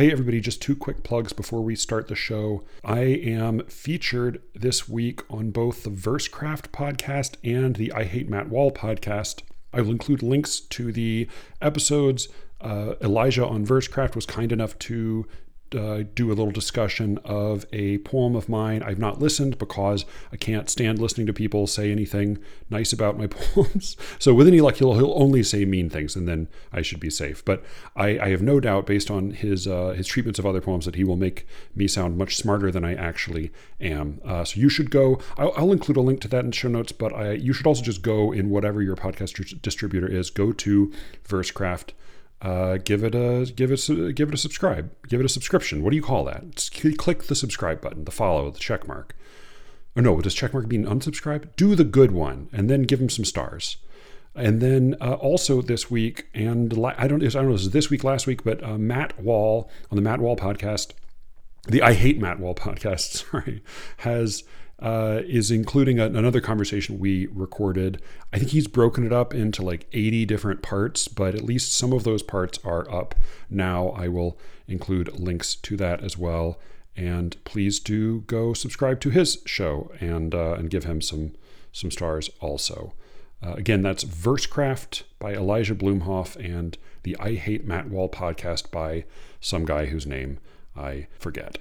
Hey, everybody, just two quick plugs before we start the show. I am featured this week on both the Versecraft podcast and the I Hate Matt Wall podcast. I will include links to the episodes. Uh, Elijah on Versecraft was kind enough to uh, do a little discussion of a poem of mine. I've not listened because I can't stand listening to people say anything nice about my poems. so with any luck, he'll, he'll only say mean things, and then I should be safe. But I, I have no doubt, based on his uh, his treatments of other poems, that he will make me sound much smarter than I actually am. Uh, so you should go. I'll, I'll, include a link to that in show notes, but I, you should also just go in whatever your podcast distributor is. Go to Versecraft uh, give it a give it a, give it a subscribe. Give it a subscription. What do you call that? Just click the subscribe button, the follow, the check mark. Or no, does check mark mean unsubscribe? Do the good one, and then give them some stars. And then uh, also this week, and la- I don't I don't know this is this week, last week, but uh, Matt Wall on the Matt Wall podcast, the I Hate Matt Wall podcast, sorry, has uh, is including a, another conversation we recorded. I think he's broken it up into like 80 different parts, but at least some of those parts are up now. I will include links to that as well. And please do go subscribe to his show and uh, and give him some some stars also. Uh, again, that's Versecraft by Elijah Blumhoff and the I Hate Matt Wall podcast by some guy whose name I forget.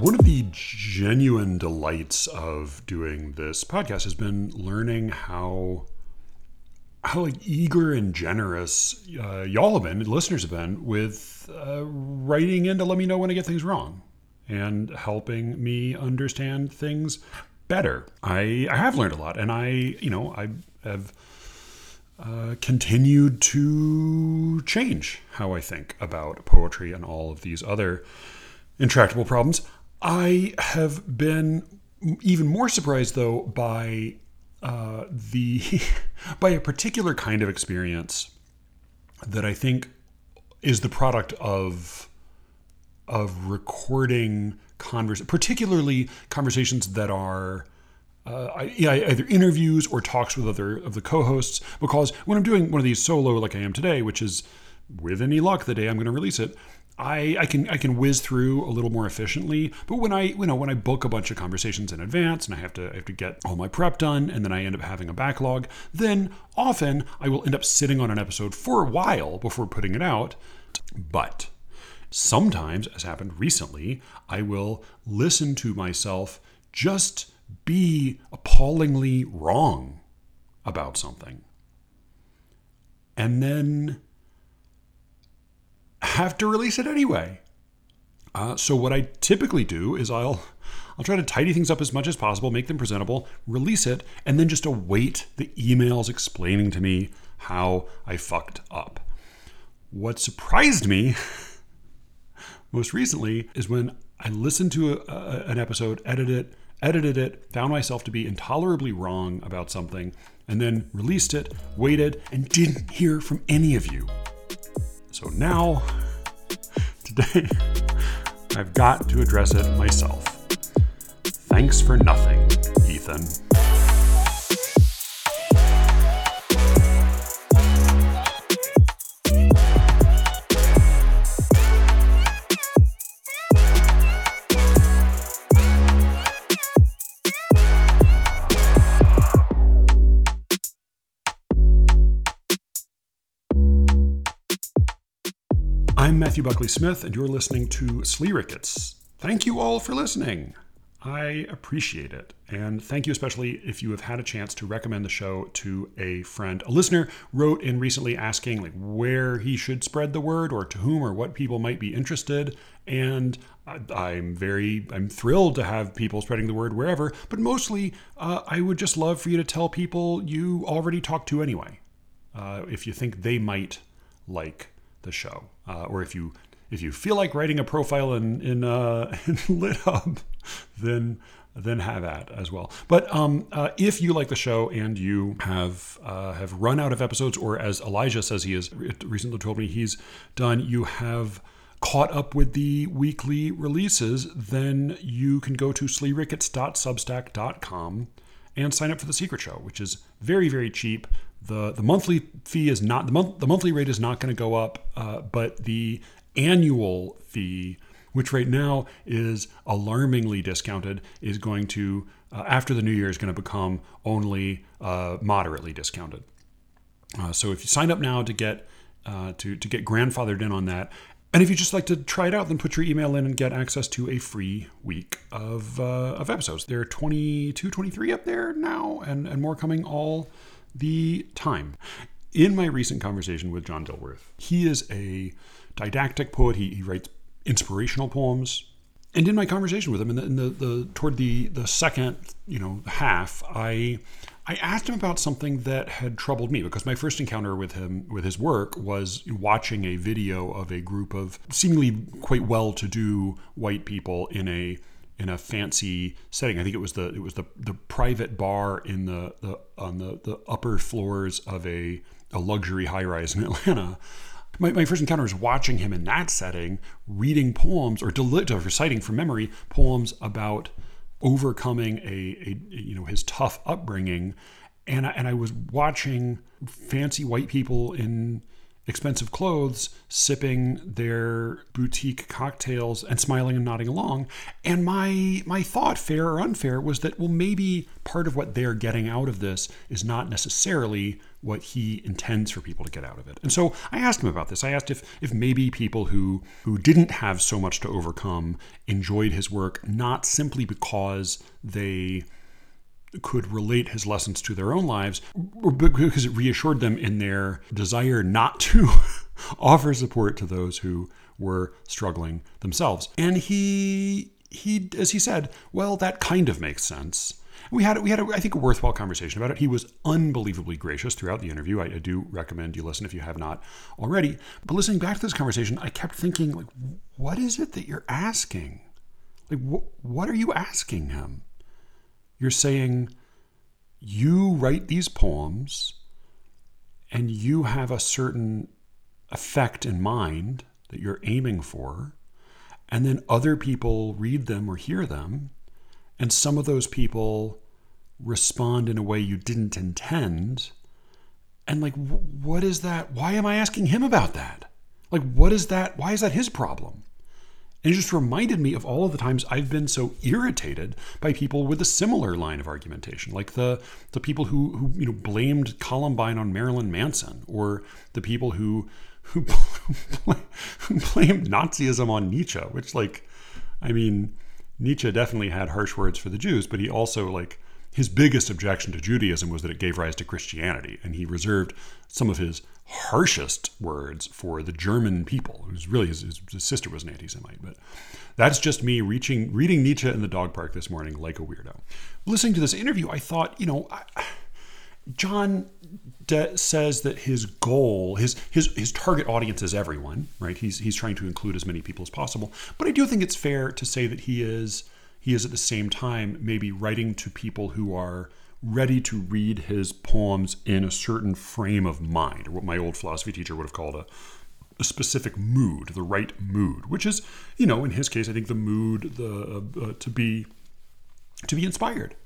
One of the genuine delights of doing this podcast has been learning how how like eager and generous uh, y'all have been, listeners have been, with uh, writing in to let me know when I get things wrong and helping me understand things better. I I have learned a lot, and I you know I have. Uh, continued to change how I think about poetry and all of these other intractable problems. I have been even more surprised though by uh, the by a particular kind of experience that I think is the product of of recording convers particularly conversations that are uh, either interviews or talks with other of the co-hosts because when I'm doing one of these solo like I am today, which is with any luck the day I'm going to release it, I, I can I can whiz through a little more efficiently. But when I you know when I book a bunch of conversations in advance and I have to I have to get all my prep done and then I end up having a backlog, then often I will end up sitting on an episode for a while before putting it out. But sometimes, as happened recently, I will listen to myself just be appallingly wrong about something. And then have to release it anyway. Uh, so what I typically do is I'll I'll try to tidy things up as much as possible, make them presentable, release it, and then just await the emails explaining to me how I fucked up. What surprised me most recently is when I listened to a, a, an episode, edited it, edited it, found myself to be intolerably wrong about something, and then released it, waited, and didn't hear from any of you. So now, today, I've got to address it myself. Thanks for nothing, Ethan. I'm Matthew Buckley Smith, and you're listening to Slee Rickets. Thank you all for listening. I appreciate it. And thank you especially if you have had a chance to recommend the show to a friend. A listener wrote in recently asking like where he should spread the word or to whom or what people might be interested. And I'm very I'm thrilled to have people spreading the word wherever, but mostly uh, I would just love for you to tell people you already talked to anyway. Uh, if you think they might like the show, uh, or if you if you feel like writing a profile in in, uh, in LitHub, then then have at as well. But um, uh, if you like the show and you have uh, have run out of episodes, or as Elijah says he has recently told me he's done, you have caught up with the weekly releases, then you can go to sleerickets.substack.com and sign up for the secret show, which is very very cheap the the monthly fee is not the month the monthly rate is not going to go up, uh, but the annual fee, which right now is alarmingly discounted, is going to, uh, after the new year, is going to become only uh, moderately discounted. Uh, so if you sign up now to get uh, to to get grandfathered in on that, and if you just like to try it out, then put your email in and get access to a free week of, uh, of episodes. There are 22, 23 up there now, and, and more coming all the time. In my recent conversation with John Dilworth, he is a didactic poet. He, he writes inspirational poems. And in my conversation with him, in the, in the, the toward the the second you know half, I I asked him about something that had troubled me because my first encounter with him, with his work, was watching a video of a group of seemingly quite well-to-do white people in a in a fancy setting. I think it was the it was the the private bar in the, the on the, the upper floors of a a luxury high rise in Atlanta. My, my first encounter was watching him in that setting, reading poems or, deli- reciting from memory poems about overcoming a, a you know his tough upbringing and I, and I was watching fancy white people in expensive clothes sipping their boutique cocktails and smiling and nodding along. And my my thought fair or unfair was that well maybe part of what they're getting out of this is not necessarily what he intends for people to get out of it. And so i asked him about this. I asked if if maybe people who who didn't have so much to overcome enjoyed his work not simply because they could relate his lessons to their own lives because it reassured them in their desire not to offer support to those who were struggling themselves. And he he as he said, well, that kind of makes sense. We had we had a, I think a worthwhile conversation about it. He was unbelievably gracious throughout the interview. I, I do recommend you listen if you have not already. But listening back to this conversation, I kept thinking like, what is it that you're asking? Like, wh- what are you asking him? You're saying, you write these poems and you have a certain effect in mind that you're aiming for, and then other people read them or hear them, and some of those people respond in a way you didn't intend. And like, what is that? Why am I asking him about that? Like, what is that? Why is that his problem? And it just reminded me of all of the times I've been so irritated by people with a similar line of argumentation, like the the people who who you know blamed Columbine on Marilyn Manson, or the people who who, who blamed Nazism on Nietzsche, which like, I mean, Nietzsche definitely had harsh words for the Jews, but he also like his biggest objection to Judaism was that it gave rise to Christianity, and he reserved some of his harshest words for the German people. It was really his, his, sister was an anti-Semite, but that's just me reaching reading Nietzsche in the dog park this morning like a weirdo. Listening to this interview, I thought, you know, I, John de- says that his goal, his his his target audience is everyone, right? He's he's trying to include as many people as possible. But I do think it's fair to say that he is he is at the same time maybe writing to people who are ready to read his poems in a certain frame of mind, or what my old philosophy teacher would have called a, a specific mood, the right mood, which is, you know, in his case, I think the mood the uh, uh, to be to be inspired,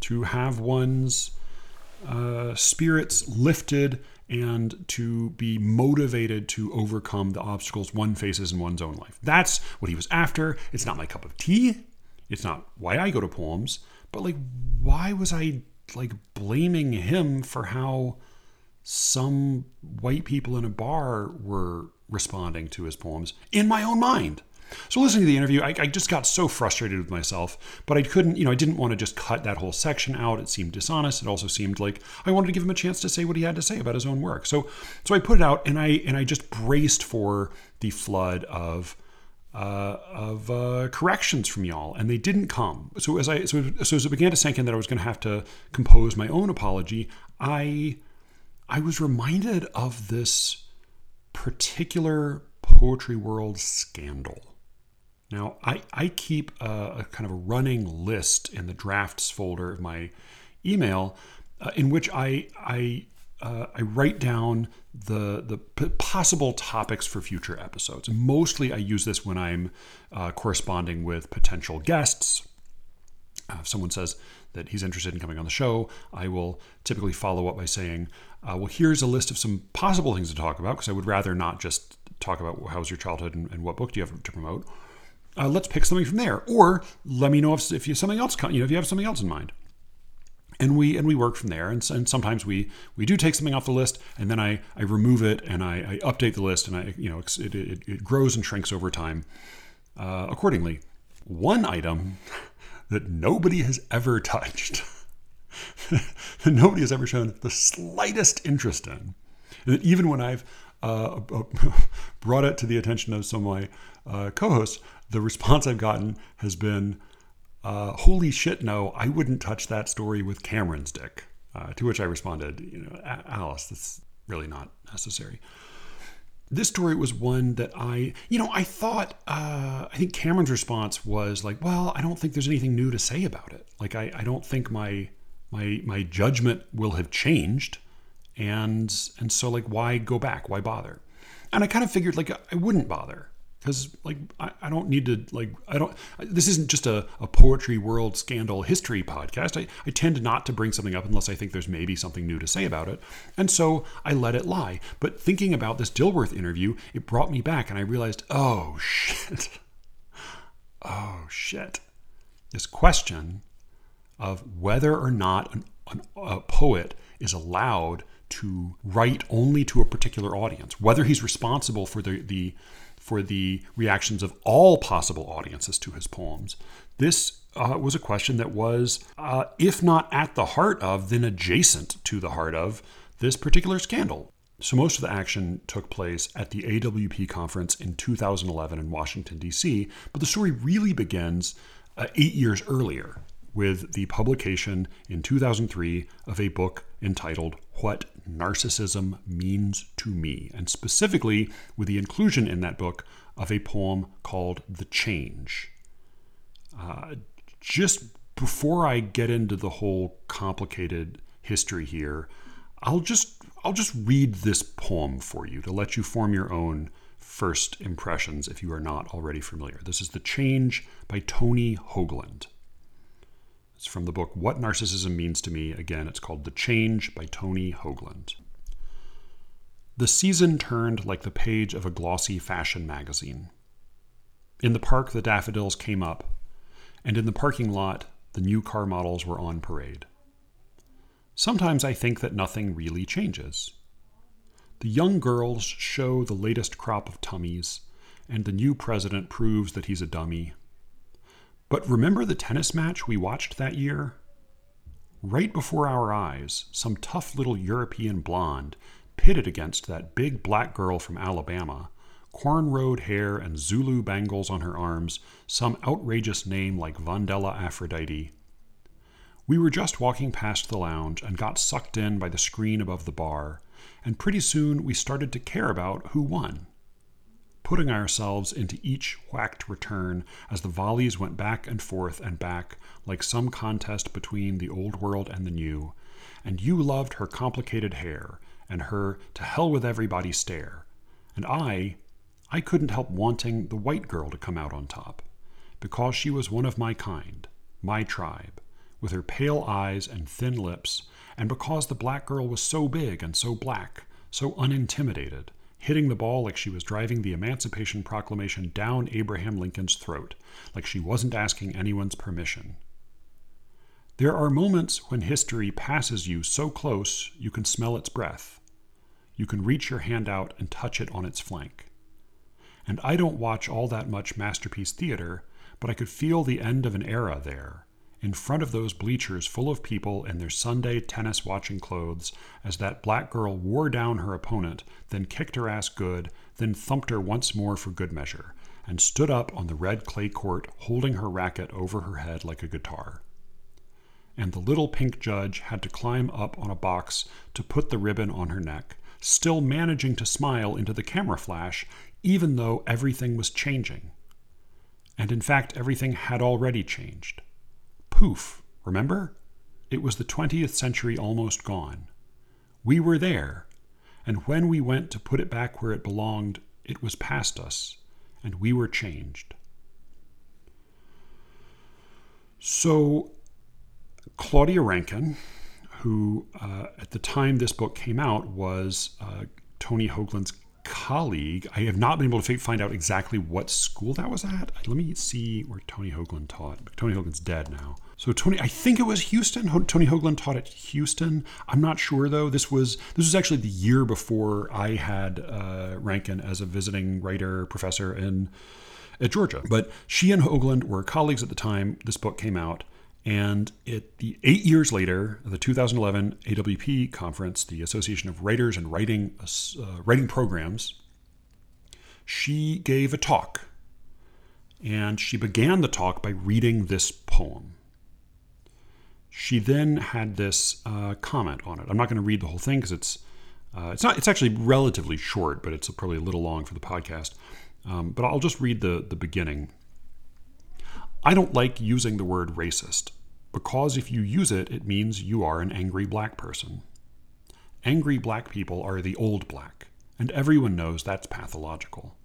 to have one's uh, spirits lifted and to be motivated to overcome the obstacles one faces in one's own life. That's what he was after. It's not my cup of tea. It's not why I go to poems, but like, why was I like blaming him for how some white people in a bar were responding to his poems in my own mind. So listening to the interview, I, I, just got so frustrated with myself, but I couldn't, you know, I didn't want to just cut that whole section out. It seemed dishonest. It also seemed like I wanted to give him a chance to say what he had to say about his own work. So, so I put it out, and I and I just braced for the flood of uh, of uh, corrections from y'all, and they didn't come. So as I so, so as it began to sink in that I was going to have to compose my own apology, I I was reminded of this particular poetry world scandal. Now I I keep a, a kind of a running list in the drafts folder of my email uh, in which I I uh, I write down the the p- possible topics for future episodes. Mostly, I use this when I'm uh, corresponding with potential guests. Uh, if someone says that he's interested in coming on the show, I will typically follow up by saying, uh, "Well, here's a list of some possible things to talk about," because I would rather not just talk about how was your childhood and, and what book do you have to promote. Uh, let's pick something from there, or let me know if, if you something else. You know, if you have something else in mind and we and we work from there. And, and sometimes we we do take something off the list and then i i remove it and i, I update the list and i you know it, it, it grows and shrinks over time. Uh, accordingly one item that nobody has ever touched that nobody has ever shown the slightest interest in and that even when i've uh, brought it to the attention of some of my uh, co-hosts the response i've gotten has been uh, holy shit, no, I wouldn't touch that story with Cameron's dick. Uh, to which I responded, you know, Alice, that's really not necessary. This story was one that I, you know, I thought, uh, I think Cameron's response was like, well, I don't think there's anything new to say about it. Like, I, I don't think my, my, my judgment will have changed. And, and so like, why go back? Why bother? And I kind of figured like I wouldn't bother because like I, I, don't need to like i don't this isn't just a, a poetry world scandal history podcast. I, I tend not to bring something up unless i think there's maybe something new to say about it. And so i let it lie. But thinking about this dilworth interview it brought me back and i realized oh shit. Oh shit. This question of whether or not an, an, a poet is allowed to write only to a particular audience whether he's responsible for the the for the reactions of all possible audiences to his poems. This uh, was a question that was, uh, if not at the heart of, then adjacent to the heart of this particular scandal. So, most of the action took place at the AWP conference in 2011 in Washington, D.C., but the story really begins uh, eight years earlier with the publication in 2003 of a book entitled What Narcissism Means to Me, and specifically with the inclusion in that book of a poem called The Change. Uh, just before I get into the whole complicated history here, I'll just I'll just read this poem for you to let you form your own first impressions if you are not already familiar. This is The Change by Tony Hoagland. It's from the book What Narcissism Means to Me. Again, it's called The Change by Tony Hoagland. The season turned like the page of a glossy fashion magazine. In the park, the daffodils came up, and in the parking lot, the new car models were on parade. Sometimes I think that nothing really changes. The young girls show the latest crop of tummies, and the new president proves that he's a dummy but remember the tennis match we watched that year? Right before our eyes, some tough little European blonde pitted against that big black girl from Alabama, cornrowed hair and Zulu bangles on her arms, some outrageous name like Vondella Aphrodite. We were just walking past the lounge and got sucked in by the screen above the bar, and pretty soon we started to care about who won putting ourselves into each whacked return as the volleys went back and forth and back like some contest between the old world and the new. And you loved her complicated hair and her to hell with everybody stare. And I, I couldn't help wanting the white girl to come out on top, because she was one of my kind, my tribe, with her pale eyes and thin lips, and because the black girl was so big and so black, so unintimidated hitting the ball like she was driving the Emancipation Proclamation down Abraham Lincoln's throat, like she wasn't asking anyone's permission. There are moments when history passes you so close you can smell its breath. You can reach your hand out and touch it on its flank. And I don't watch all that much masterpiece theater, but I could feel the end of an era there, in front of those bleachers full of people in their Sunday tennis watching clothes as that black girl wore down her opponent, then kicked her ass good, then thumped her once more for good measure, and stood up on the red clay court holding her racket over her head like a guitar. And the little pink judge had to climb up on a box to put the ribbon on her neck, still managing to smile into the camera flash, even though everything was changing. And in fact, everything had already changed. Poof, remember? It was the 20th century almost gone. We were there, and when we went to put it back where it belonged, it was past us, and we were changed. So, Claudia Rankine, who uh, at the time this book came out was uh, Tony Hoagland's colleague. I have not been able to find out exactly what school that was at. Let me see where Tony Hoagland taught. Tony Hoagland's dead now. So Tony, I think it was Houston. Tony Hoagland taught at Houston. I'm not sure though. This was this was actually the year before I had uh, Rankine as a visiting writer professor in at Georgia. But she and Hoagland were colleagues at the time this book came out. And it, the eight years later, the 2011 AWP conference, the Association of Writers and Writing uh, Writing Programs, she gave a talk, and she began the talk by reading this poem. She then had this uh, comment on it. I'm not going to read the whole thing because it's uh, it's not it's actually relatively short, but it's probably a little long for the podcast. Um, but I'll just read the the beginning. I don't like using the word racist, because if you use it, it means you are an angry black person. Angry black people are the old black, and everyone knows that's pathological.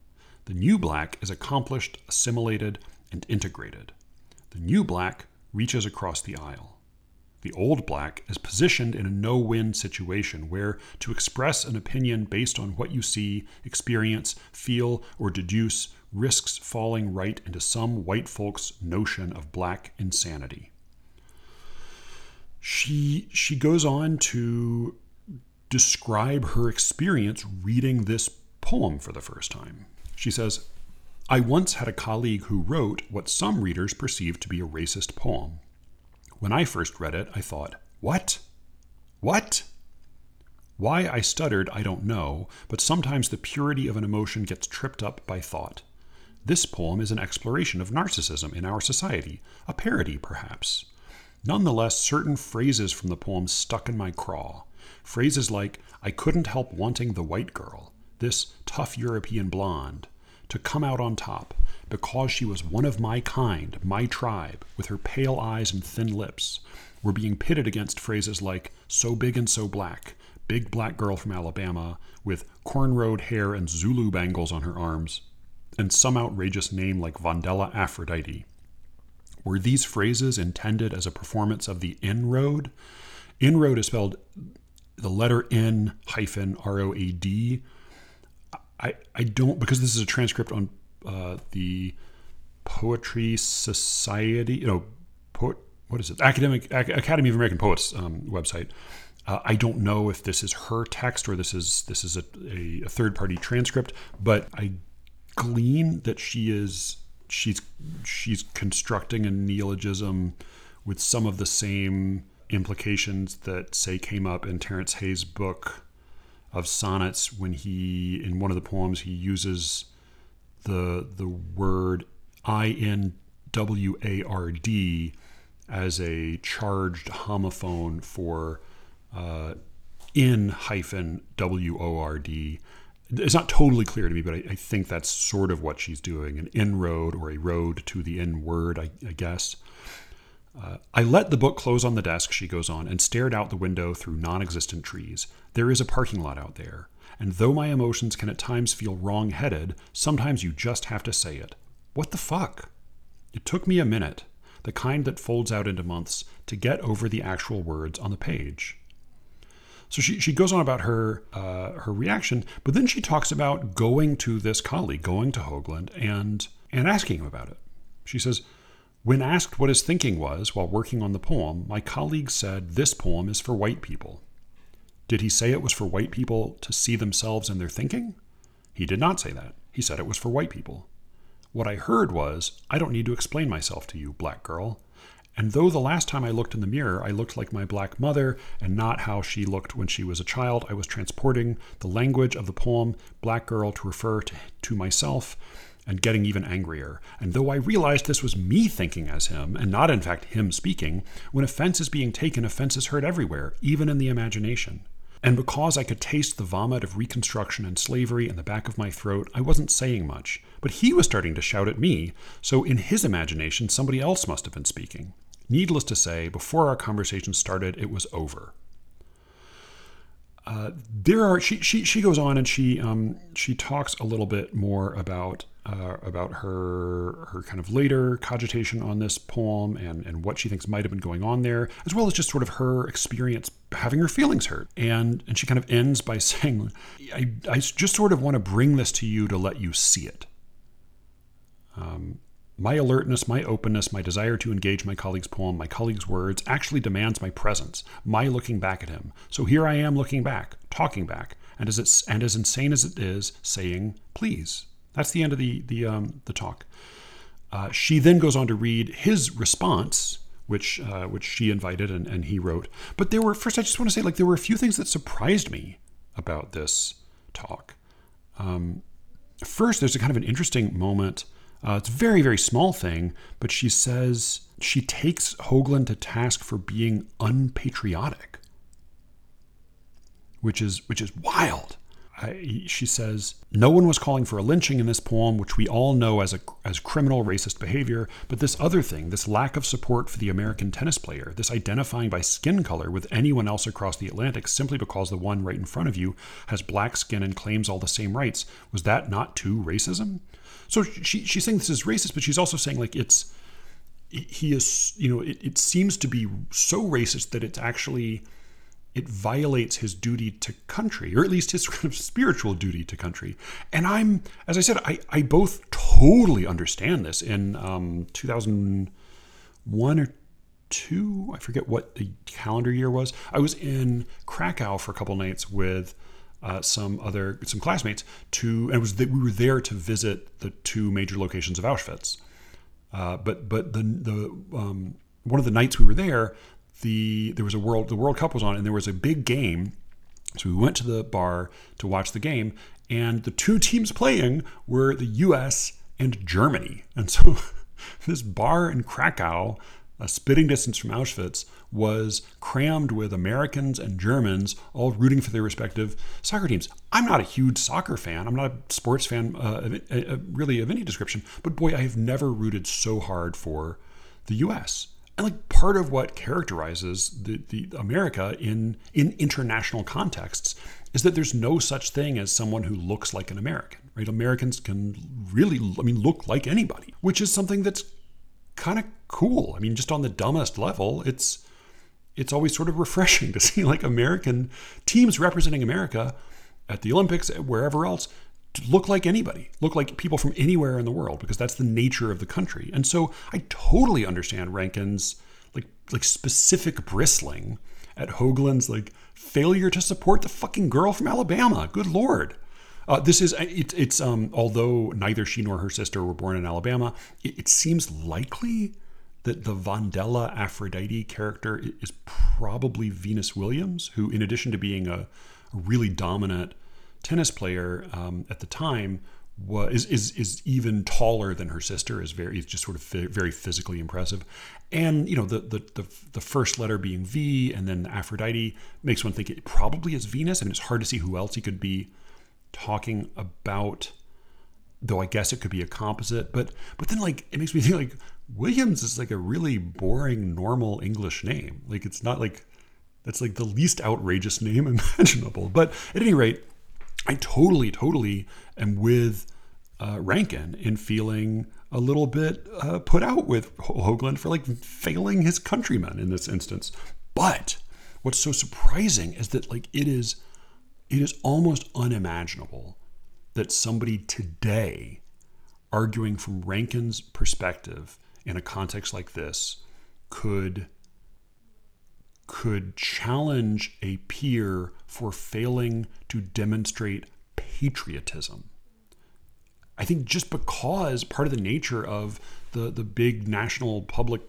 The new black is accomplished, assimilated, and integrated. The new black reaches across the aisle. The old black is positioned in a no win situation where to express an opinion based on what you see, experience, feel, or deduce risks falling right into some white folks' notion of black insanity. She, she goes on to describe her experience reading this poem for the first time. She says, I once had a colleague who wrote what some readers perceived to be a racist poem. When I first read it, I thought, What? What? Why I stuttered, I don't know, but sometimes the purity of an emotion gets tripped up by thought. This poem is an exploration of narcissism in our society, a parody, perhaps. Nonetheless, certain phrases from the poem stuck in my craw. Phrases like, I couldn't help wanting the white girl, this tough European blonde, to come out on top, because she was one of my kind, my tribe, with her pale eyes and thin lips, were being pitted against phrases like, so big and so black, big black girl from Alabama, with cornrowed hair and Zulu bangles on her arms, and some outrageous name like Vondella Aphrodite. Were these phrases intended as a performance of the inroad? Inroad is spelled the letter N hyphen R O A D. I, I don't, because this is a transcript on uh, the Poetry Society, you know, poet, what is it? Academic Academy of American Poets um, website. Uh, I don't know if this is her text or this is this is a, a, a third party transcript, but I glean that she is she's she's constructing a neologism with some of the same implications that say came up in Terence Hayes' book of sonnets when he in one of the poems he uses the the word I N W A R D as a charged homophone for uh, in hyphen W O R D it's not totally clear to me, but I, I, think that's sort of what she's doing an inroad or a road to the in word, I, I guess. Uh, I let the book close on the desk, she goes on, and stared out the window through non existent trees. There is a parking lot out there, and though my emotions can at times feel wrong headed, sometimes you just have to say it. What the fuck? It took me a minute, the kind that folds out into months, to get over the actual words on the page. So she, she goes on about her uh, her reaction, but then she talks about going to this colleague, going to Hoagland, and and asking him about it. She says, when asked what his thinking was while working on the poem, my colleague said this poem is for white people. Did he say it was for white people to see themselves in their thinking? He did not say that. He said it was for white people. What I heard was, I don't need to explain myself to you, black girl. And though the last time I looked in the mirror, I looked like my black mother and not how she looked when she was a child, I was transporting the language of the poem Black Girl to refer to, to myself and getting even angrier. And though I realized this was me thinking as him, and not in fact him speaking, when offense is being taken, offense is heard everywhere, even in the imagination. And because I could taste the vomit of Reconstruction and slavery in the back of my throat, I wasn't saying much. But he was starting to shout at me, so in his imagination, somebody else must have been speaking. Needless to say, before our conversation started, it was over. uh, there are she, she she goes on and she um she talks a little bit more about uh, about her her kind of later cogitation on this poem and and what she thinks might have been going on there, as well as just sort of her experience having her feelings hurt. And and she kind of ends by saying, "I I just sort of want to bring this to you to let you see it." Um, my alertness, my openness, my desire to engage my colleague's poem, my colleague's words actually demands my presence, my looking back at him. So here I am looking back, talking back, and as it's and as insane as it is, saying, please. That's the end of the the um, the talk. Uh, she then goes on to read his response, which uh, which she invited and, and he wrote. But there were first, I just want to say, like there were a few things that surprised me about this talk. Um, first, there's a kind of an interesting moment uh, it's a very, very small thing, but she says she takes Hoagland to task for being unpatriotic, which is which is wild. I, she says no one was calling for a lynching in this poem, which we all know as a as criminal racist behavior. But this other thing, this lack of support for the American tennis player, this identifying by skin color with anyone else across the Atlantic simply because the one right in front of you has black skin and claims all the same rights, was that not too racism? So she, she's saying this is racist, but she's also saying like it's he is you know it, it seems to be so racist that it's actually it violates his duty to country or at least his sort of spiritual duty to country and i'm as i said i, I both totally understand this in um, 2001 or two i forget what the calendar year was i was in krakow for a couple nights with uh, some other some classmates to and it was that we were there to visit the two major locations of Auschwitz. Uh, but but the the um, one of the nights we were there, the there was a world the World Cup was on and there was a big game. So we went to the bar to watch the game, and the two teams playing were the U.S. and Germany. And so this bar in Krakow, a spitting distance from Auschwitz, was crammed with Americans and Germans all rooting for their respective soccer teams. I'm not a huge soccer fan. I'm not a sports fan, uh, uh, really, of any description. But boy, I have never rooted so hard for the U.S. And like part of what characterizes the, the America in in international contexts is that there's no such thing as someone who looks like an American. Right? Americans can really, I mean, look like anybody, which is something that's kind of cool. I mean, just on the dumbest level, it's it's always sort of refreshing to see like American teams representing America at the Olympics, wherever else, look like anybody, look like people from anywhere in the world, because that's the nature of the country. And so I totally understand Rankine's like like specific bristling at Hoagland's like failure to support the fucking girl from Alabama. Good lord. Uh, this is it, it's um although neither she nor her sister were born in Alabama, it, it seems likely that the Vondella Aphrodite character is probably Venus Williams, who, in addition to being a, a really dominant tennis player um, at the time, was is, is even taller than her sister. is very is just sort of very physically impressive, and you know the, the the the first letter being V and then Aphrodite makes one think it probably is Venus, and it's hard to see who else he could be talking about though I guess it could be a composite. But but then like it makes me think like Williams is like a really boring normal English name. Like it's not like that's like the least outrageous name imaginable. But at any rate, I totally totally am with uh, Rankine in feeling a little bit uh, put out with Hoagland for like failing his countrymen in this instance. But what's so surprising is that like it is it is almost unimaginable that somebody today, arguing from Rankine's perspective in a context like this, could could challenge a peer for failing to demonstrate patriotism. I think just because part of the nature of the, the big national public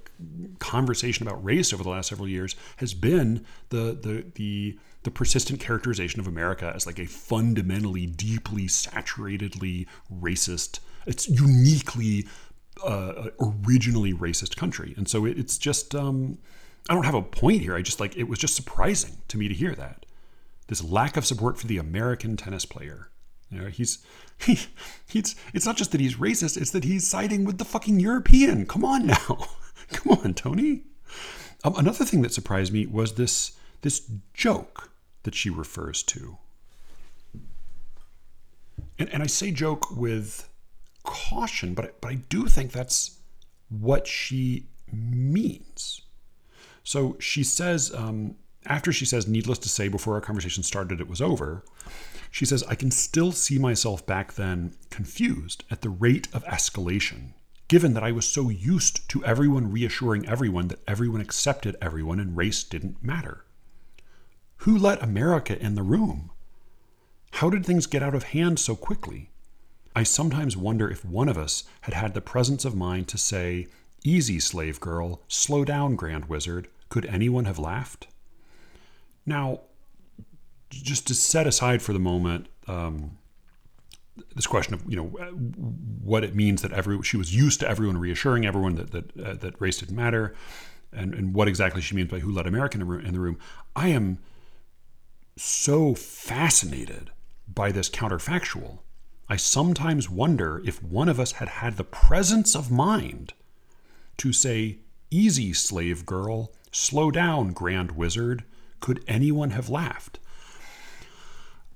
conversation about race over the last several years has been the the the the persistent characterization of America as like a fundamentally, deeply, saturatedly racist, it's uniquely, uh, originally racist country. And so it, it's just, um, I don't have a point here. I just like, it was just surprising to me to hear that. This lack of support for the American tennis player. You know, he's, he, he's, it's not just that he's racist, it's that he's siding with the fucking European. Come on now. Come on, Tony. Um, another thing that surprised me was this this joke that she refers to. And, and I say joke with caution, but, but I do think that's what she means. So she says, um, after she says, needless to say, before our conversation started, it was over, she says, I can still see myself back then confused at the rate of escalation, given that I was so used to everyone reassuring everyone that everyone accepted everyone and race didn't matter. Who let America in the room? How did things get out of hand so quickly? I sometimes wonder if one of us had had the presence of mind to say, Easy, slave girl, slow down, grand wizard. Could anyone have laughed? Now, just to set aside for the moment um, this question of you know what it means that every she was used to everyone reassuring everyone that that uh, that race didn't matter, and and what exactly she means by who let America in the room. I am so fascinated by this counterfactual. I sometimes wonder if one of us had had the presence of mind to say, "Easy, slave girl, slow down, grand wizard." Could anyone have laughed?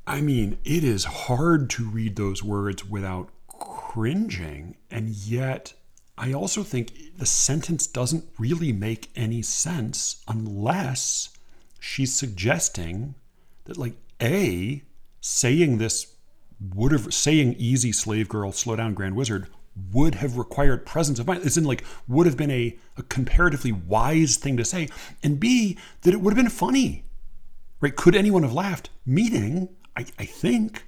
I mean, it is hard to read those words without cringing. And yet, I also think the sentence doesn't really make any sense unless she's suggesting that, like, A, saying this would have, saying easy slave girl, slow down grand wizard would have required presence of mind. It's in like would have been a, a comparatively wise thing to say. And B, that it would have been funny. Right? Could anyone have laughed? Meaning I, I think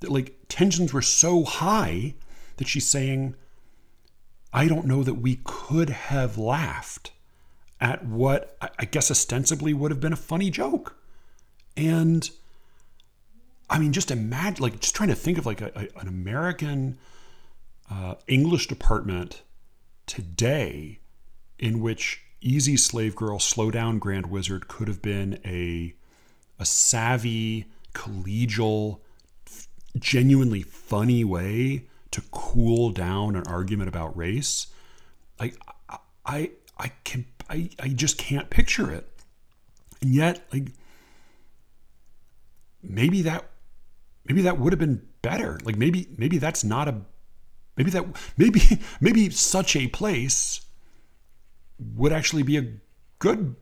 that like tensions were so high that she's saying, I don't know that we could have laughed at what I guess ostensibly would have been a funny joke. And I mean, just imagine, like, just trying to think of like a, a, an American uh, English department today in which Easy Slave Girl, Slow Down Grand Wizard could have been a, a savvy, collegial, genuinely funny way to cool down an argument about race. I, I, I can, I, I just can't picture it. And yet, like, maybe that, maybe that would have been better. Like, maybe, maybe that's not a, maybe that, maybe, maybe such a place would actually be a good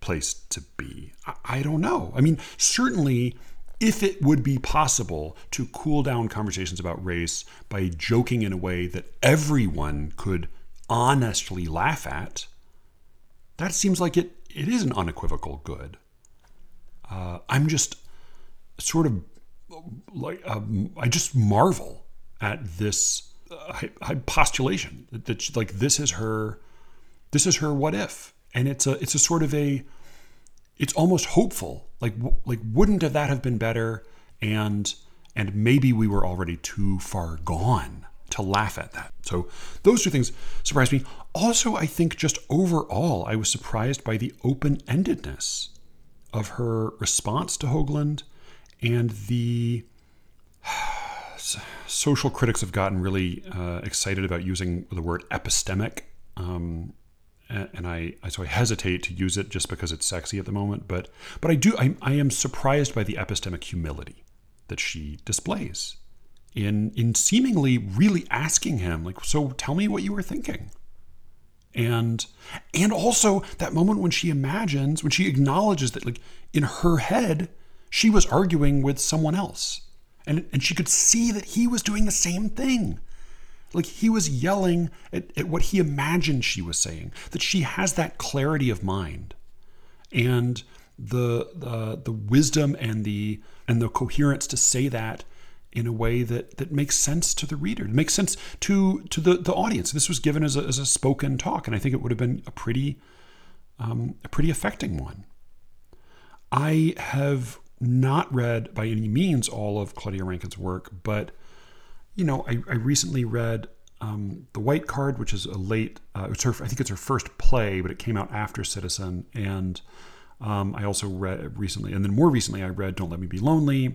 place to be. I, I don't know. I mean, certainly if it would be possible to cool down conversations about race by joking in a way that everyone could honestly laugh at, that seems like it, it is an unequivocal good. Uh, I'm just sort of like, um, I just marvel at this uh, postulation that, that like this is her, this is her what if, and it's a it's a sort of a it's almost hopeful. Like like wouldn't have that have been better? And and maybe we were already too far gone to laugh at that. So those two things surprised me. Also, I think just overall, I was surprised by the open-endedness of her response to Hoagland and the social critics have gotten really uh, excited about using the word epistemic um, and I so I hesitate to use it just because it's sexy at the moment. But but I do I, I am surprised by the epistemic humility that she displays in in seemingly really asking him like so tell me what you were thinking and and also that moment when she imagines when she acknowledges that like in her head she was arguing with someone else and and she could see that he was doing the same thing like he was yelling at, at what he imagined she was saying, that she has that clarity of mind and the, the, the wisdom and the, and the coherence to say that in a way that, that makes sense to the reader, it makes sense to, to the, the audience. This was given as a, as a spoken talk, and I think it would have been a pretty, um, a pretty affecting one. I have not read by any means all of Claudia Rankine's work, but you know, I, I recently read um, The White Card, which is a late, uh, it's her, I think it's her first play, but it came out after Citizen. And um, I also read recently, and then more recently, I read Don't Let Me Be Lonely.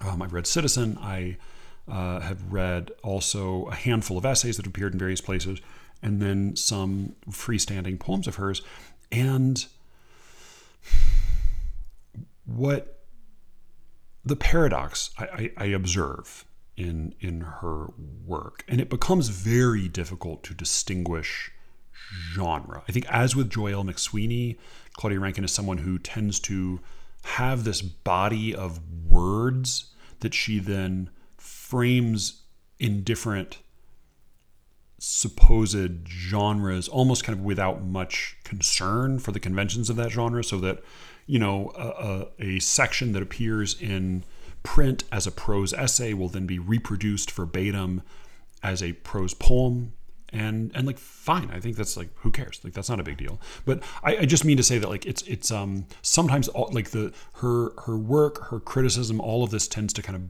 Um, I read Citizen. I uh, have read also a handful of essays that appeared in various places, and then some freestanding poems of hers. And what the paradox I, I, I observe in in her work, and it becomes very difficult to distinguish genre. I think, as with Joyelle McSweeney, Claudia Rankine is someone who tends to have this body of words that she then frames in different supposed genres almost kind of without much concern for the conventions of that genre so that you know a, a, a, section that appears in print as a prose essay will then be reproduced verbatim as a prose poem and and like fine. I think that's like who cares? Like that's not a big deal. But i, I just mean to say that like it's it's um sometimes all, like the her her work her criticism all of this tends to kind of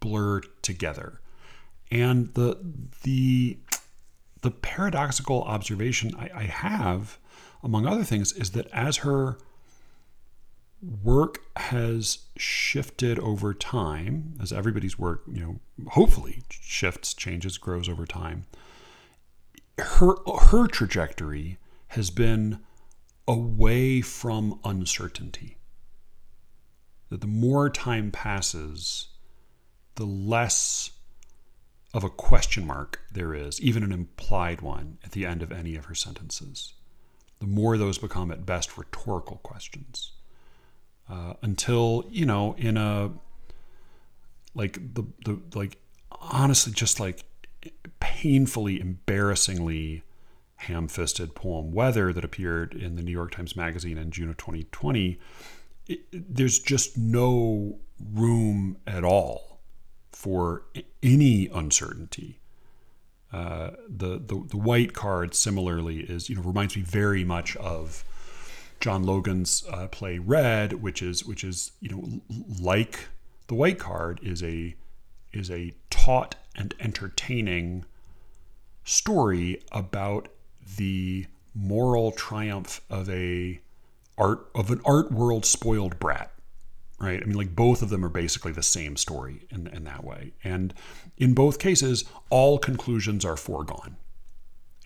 blur together. And the the the paradoxical observation I, I have among other things is that as her work has shifted over time as everybody's work you know hopefully shifts changes grows over time her her trajectory has been away from uncertainty. That the more time passes, the less of a question mark there is, even an implied one, at the end of any of her sentences. The more those become at best rhetorical questions. Uh, until, you know, in a like the the like honestly just like painfully, embarrassingly ham fisted poem Weather that appeared in the New York Times Magazine in June of 2020, it, there's just no room at all for any uncertainty. Uh, the, the the white card similarly is you know reminds me very much of John Logan's uh, play Red, which is which is you know like the white card is a is a taut and entertaining story about the moral triumph of a art of an art world spoiled brat right i mean like both of them are basically the same story in, in that way and in both cases all conclusions are foregone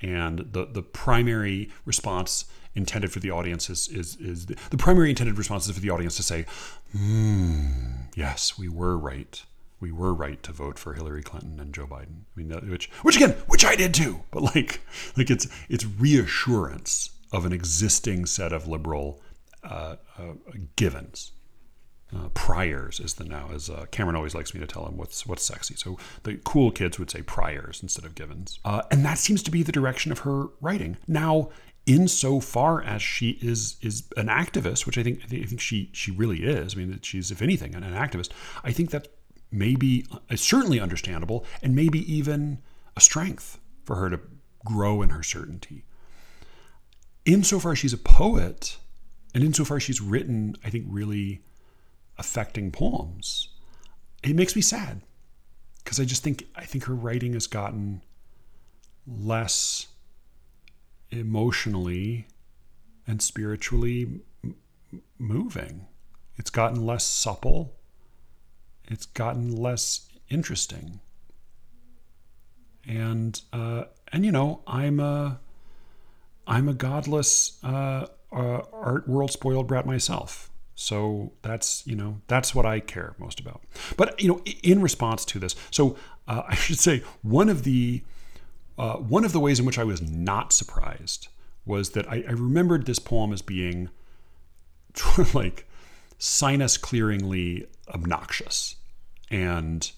and the the primary response intended for the audience is is, is the, the primary intended response is for the audience to say hmm yes we were right we were right to vote for Hillary Clinton and Joe Biden. I mean, which, which again, which I did too. But like, like it's it's reassurance of an existing set of liberal uh, uh, givens. Uh, priors is the now, as uh, Cameron always likes me to tell him what's what's sexy. So the cool kids would say priors instead of givens, uh, and that seems to be the direction of her writing now. Insofar as she is is an activist, which I think I think she she really is. I mean, she's if anything an, an activist. I think that's maybe uh, certainly understandable and maybe even a strength for her to grow in her certainty. Insofar she's a poet, and insofar she's written, I think, really affecting poems, it makes me sad because I just think I think her writing has gotten less emotionally and spiritually m- moving. It's gotten less supple it's gotten less interesting. And uh, and you know, I'm a I'm a godless uh, uh, art world spoiled brat myself. So that's you know that's what I care most about. But you know, in response to this, so uh, I should say one of the uh, one of the ways in which I was not surprised was that I, I remembered this poem as being like sinus clearingly obnoxious and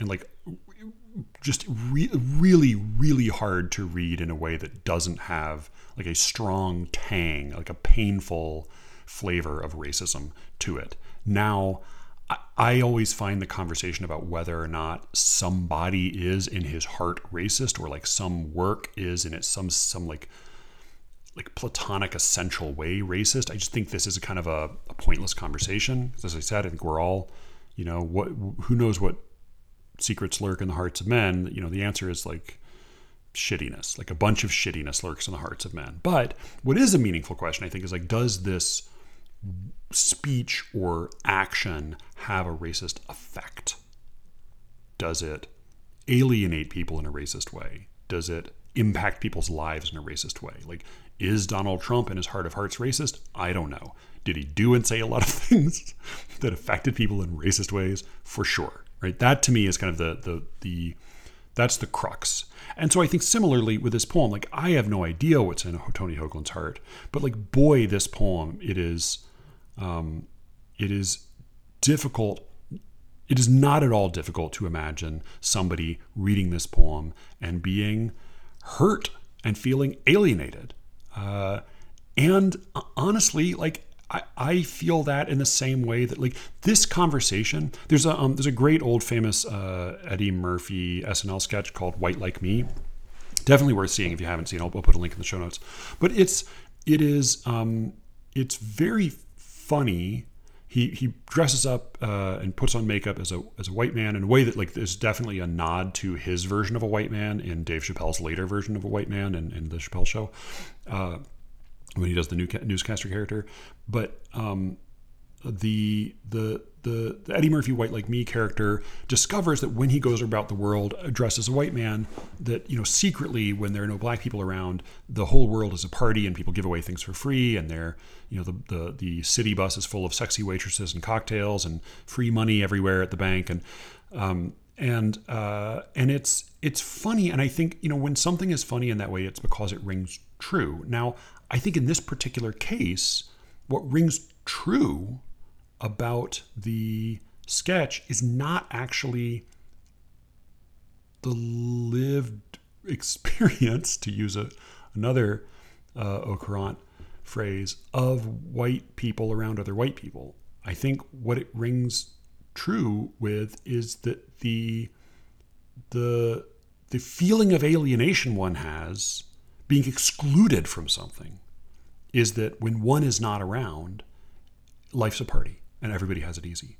and like just re- really really hard to read in a way that doesn't have like a strong tang like a painful flavor of racism to it now I always find the conversation about whether or not somebody is in his heart racist or like some work is in it some some like like platonic essential way racist. I just think this is a kind of a, a pointless conversation. As I said, I think we're all you know what who knows what secrets lurk in the hearts of men you know the answer is like shittiness like a bunch of shittiness lurks in the hearts of men but what is a meaningful question i think is like does this speech or action have a racist effect does it alienate people in a racist way does it impact people's lives in a racist way like is donald trump in his heart of hearts racist i don't know did he do and say a lot of things that affected people in racist ways? For sure, right? That to me is kind of the the the that's the crux. And so I think similarly with this poem, like I have no idea what's in Tony Hoagland's heart, but like boy, this poem it is, um, it is difficult. It is not at all difficult to imagine somebody reading this poem and being hurt and feeling alienated. Uh, and uh, honestly, like I, I feel that in the same way that like this conversation. There's a um, there's a great old famous uh, Eddie Murphy SNL sketch called "White Like Me." Definitely worth seeing if you haven't seen. I'll, I'll put a link in the show notes. But it's it is um, it's very funny. He, he dresses up uh, and puts on makeup as a as a white man in a way that like is definitely a nod to his version of a white man in Dave Chappelle's later version of a white man in, in the Chappelle Show. Uh, when he does the new newscaster character. But um, the, the the the Eddie Murphy White Like Me character discovers that when he goes about the world dressed as a white man, that you know secretly when there are no black people around, the whole world is a party and people give away things for free, and they're you know the the the city bus is full of sexy waitresses and cocktails and free money everywhere at the bank and. Um, and uh, and it's it's funny, and I think you know when something is funny in that way, it's because it rings true. Now, I think in this particular case, what rings true about the sketch is not actually the lived experience, to use a, another uh, phrase, of white people around other white people. I think what it rings true with is that the the the feeling of alienation one has being excluded from something is that when one is not around, life's a party and everybody has it easy.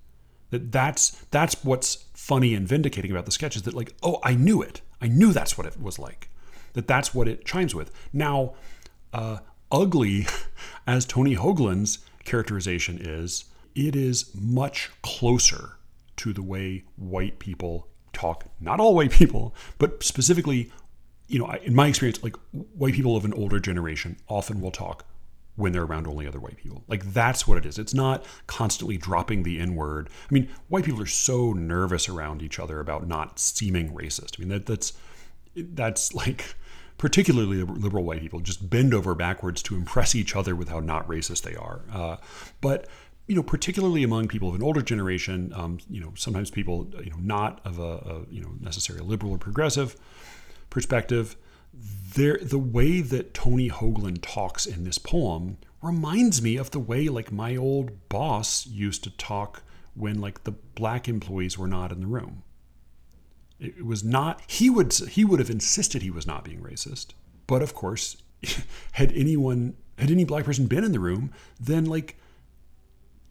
That that's that's what's funny and vindicating about the sketch is that like, oh, I knew it. I knew that's what it was like. That that's what it chimes with. Now, uh, ugly as Tony Hoagland's characterization is, it is much closer to the way white people talk. Not all white people, but specifically you know, in my experience, like white people of an older generation often will talk when they're around only other white people. Like that's what it is. It's not constantly dropping the N word. I mean, white people are so nervous around each other about not seeming racist. I mean, that that's that's like particularly liberal white people just bend over backwards to impress each other with how not racist they are. Uh, but you know, particularly among people of an older generation, um, you know, sometimes people, you know, not of a, a you know necessarily liberal or progressive perspective, there the way that Tony Hoagland talks in this poem reminds me of the way like my old boss used to talk when like the black employees were not in the room. It was not he would he would have insisted he was not being racist, but of course, had anyone had any black person been in the room, then like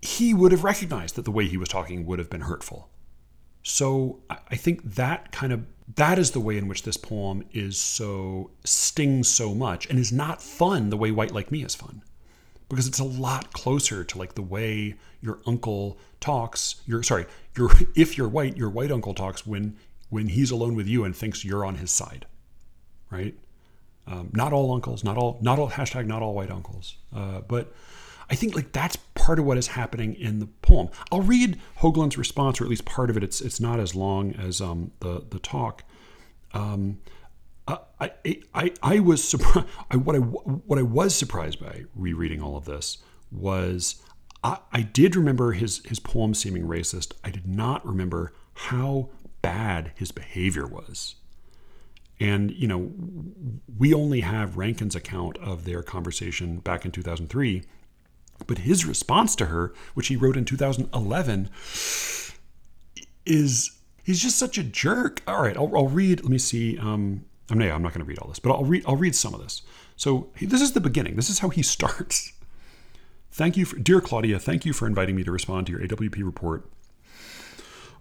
he would have recognized that the way he was talking would have been hurtful. So I think that kind of that is the way in which this poem is so stings so much and is not fun the way White Like Me is fun. Because it's a lot closer to like the way your uncle talks. Your sorry, your if you're white, your white uncle talks when when he's alone with you and thinks you're on his side, right? Um, not all uncles, not all, not all hashtag not all white uncles, uh, but I think like that's part of what is happening in the poem. I'll read Hoagland's response, or at least part of it. It's it's not as long as um, the the talk. Um, I, I, I was surprised. I, what I what I was surprised by rereading all of this was I, I did remember his his poem seeming racist. I did not remember how bad his behavior was. And you know, we only have Rankine's account of their conversation back in 2003 but his response to her, which he wrote in 2011, is he's just such a jerk. All right, I'll, I'll read. Let me see. Um, I'm, I'm not going to read all this, but I'll read. I'll read some of this. So this is the beginning. This is how he starts. Thank you, for, dear Claudia. Thank you for inviting me to respond to your AWP report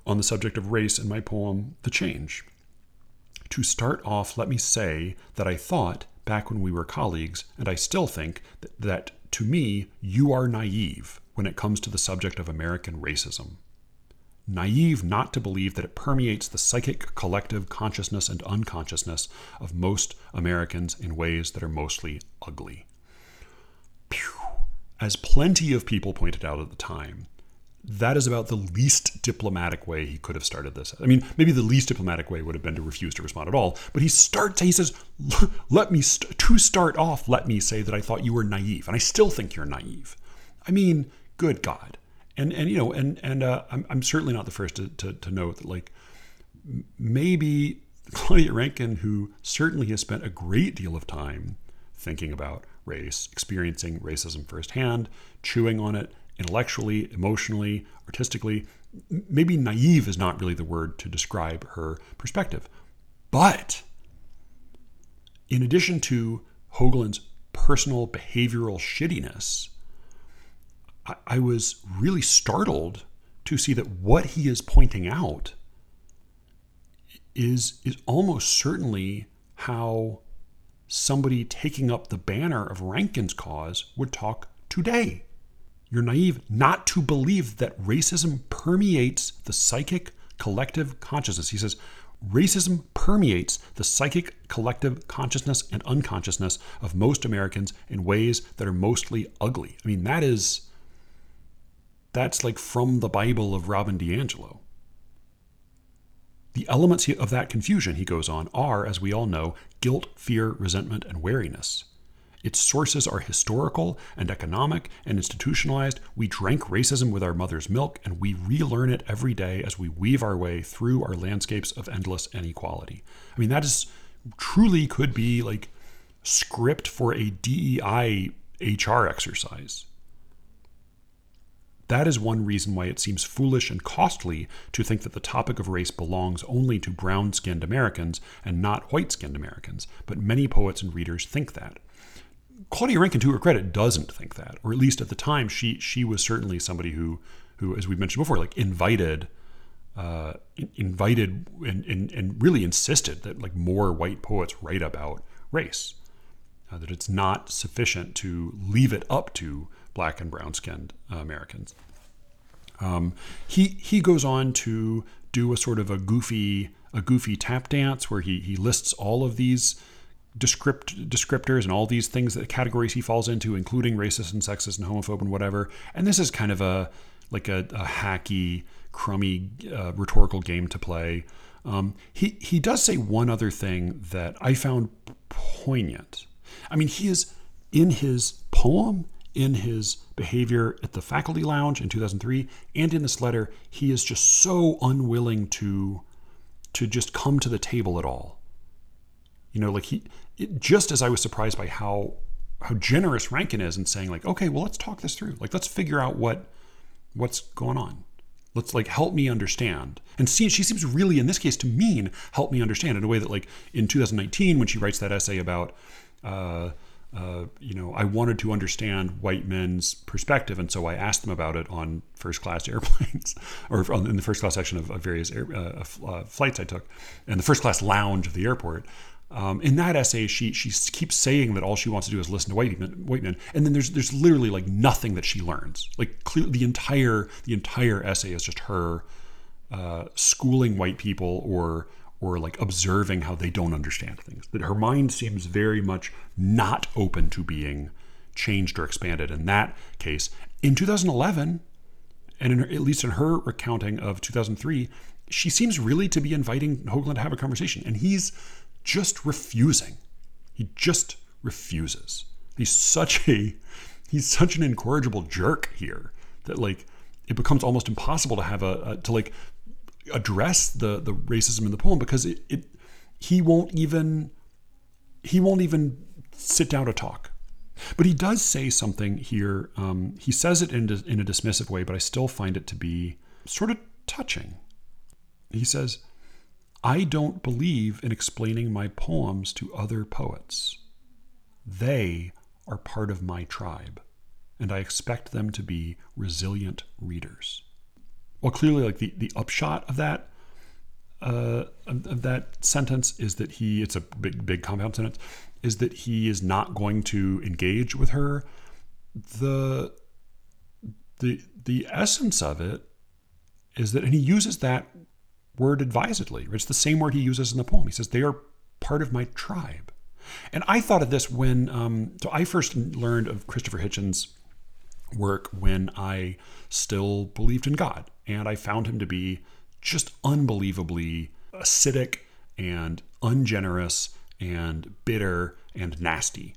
on the subject of race in my poem, The Change. To start off, let me say that I thought back when we were colleagues, and I still think that, that to me, you are naive when it comes to the subject of American racism. Naive not to believe that it permeates the psychic collective consciousness and unconsciousness of most Americans in ways that are mostly ugly. Pew. as plenty of people pointed out at the time, that is about the least diplomatic way he could have started this. I mean, maybe the least diplomatic way would have been to refuse to respond at all. But he starts, he says, let me, st- to start off, let me say that I thought you were naive. And I still think you're naive. I mean, good God. And, and you know, and, and uh, I'm, I'm certainly not the first to, to, to note that, like, maybe Claudia Rankine, who certainly has spent a great deal of time thinking about race, experiencing racism firsthand, chewing on it, intellectually, emotionally, artistically. Maybe naive is not really the word to describe her perspective. But in addition to Hoagland's personal behavioral shittiness, I, I was really startled to see that what he is pointing out is is almost certainly how somebody taking up the banner of Rankine's cause would talk today. You're naive not to believe that racism permeates the psychic collective consciousness. He says, racism permeates the psychic collective consciousness and unconsciousness of most Americans in ways that are mostly ugly. I mean, that is, that's like from the Bible of Robin DiAngelo. The elements of that confusion, he goes on, are, as we all know, guilt, fear, resentment, and wariness. Its sources are historical and economic and institutionalized. We drank racism with our mother's milk, and we relearn it every day as we weave our way through our landscapes of endless inequality. I mean, that is truly could be like script for a DEI HR exercise. That is one reason why it seems foolish and costly to think that the topic of race belongs only to brown skinned Americans and not white skinned Americans, but many poets and readers think that. Claudia Rankine, to her credit, doesn't think that, or at least at the time, she she was certainly somebody who who, as we mentioned before, like invited. Uh, invited and, and, and really insisted that like more white poets write about race, uh, that it's not sufficient to leave it up to black and brown skinned uh, Americans. Um, he he goes on to do a sort of a goofy a goofy tap dance where he he lists all of these descript descriptors and all these things that categories he falls into, including racist and sexist and homophobe and whatever. And this is kind of a like a, a hacky, crummy uh, rhetorical game to play. Um, he he does say one other thing that I found poignant. I mean, he is in his poem, in his behavior at the faculty lounge in 2003, and in this letter, he is just so unwilling to to just come to the table at all. You know, like he it, just as I was surprised by how how generous Rankine is in saying like, okay, well, let's talk this through. Like, let's figure out what what's going on. Let's like help me understand. And see, she seems really, in this case, to mean help me understand in a way that, like, in 2019, when she writes that essay about, uh, uh, you know, I wanted to understand white men's perspective, and so I asked them about it on first class airplanes, or in the first class section of, of various air, uh, uh, flights I took, and the first class lounge of the airport. Um, in that essay, she she keeps saying that all she wants to do is listen to white men, white men, and then there's there's literally like nothing that she learns. Like clear, the entire the entire essay is just her uh, schooling white people or or like observing how they don't understand things. That her mind seems very much not open to being changed or expanded. In that case, in 2011, and in her, at least in her recounting of 2003, she seems really to be inviting Hoagland to have a conversation, and he's just refusing. He just refuses. He's such a he's such an incorrigible jerk here that like it becomes almost impossible to have a, a to like address the the racism in the poem because it, it he won't even he won't even sit down to talk. But he does say something here. Um, he says it in, in a dismissive way, but I still find it to be sort of touching. He says, I don't believe in explaining my poems to other poets. They are part of my tribe, and I expect them to be resilient readers. Well, clearly, like the, the upshot of that uh, of that sentence is that he it's a big big compound sentence is that he is not going to engage with her. The the the essence of it is that, and he uses that word advisedly. It's the same word he uses in the poem. He says, They are part of my tribe. And I thought of this when, um, so I first learned of Christopher Hitchens work when I still believed in God. And I found him to be just unbelievably acidic and ungenerous and bitter and nasty.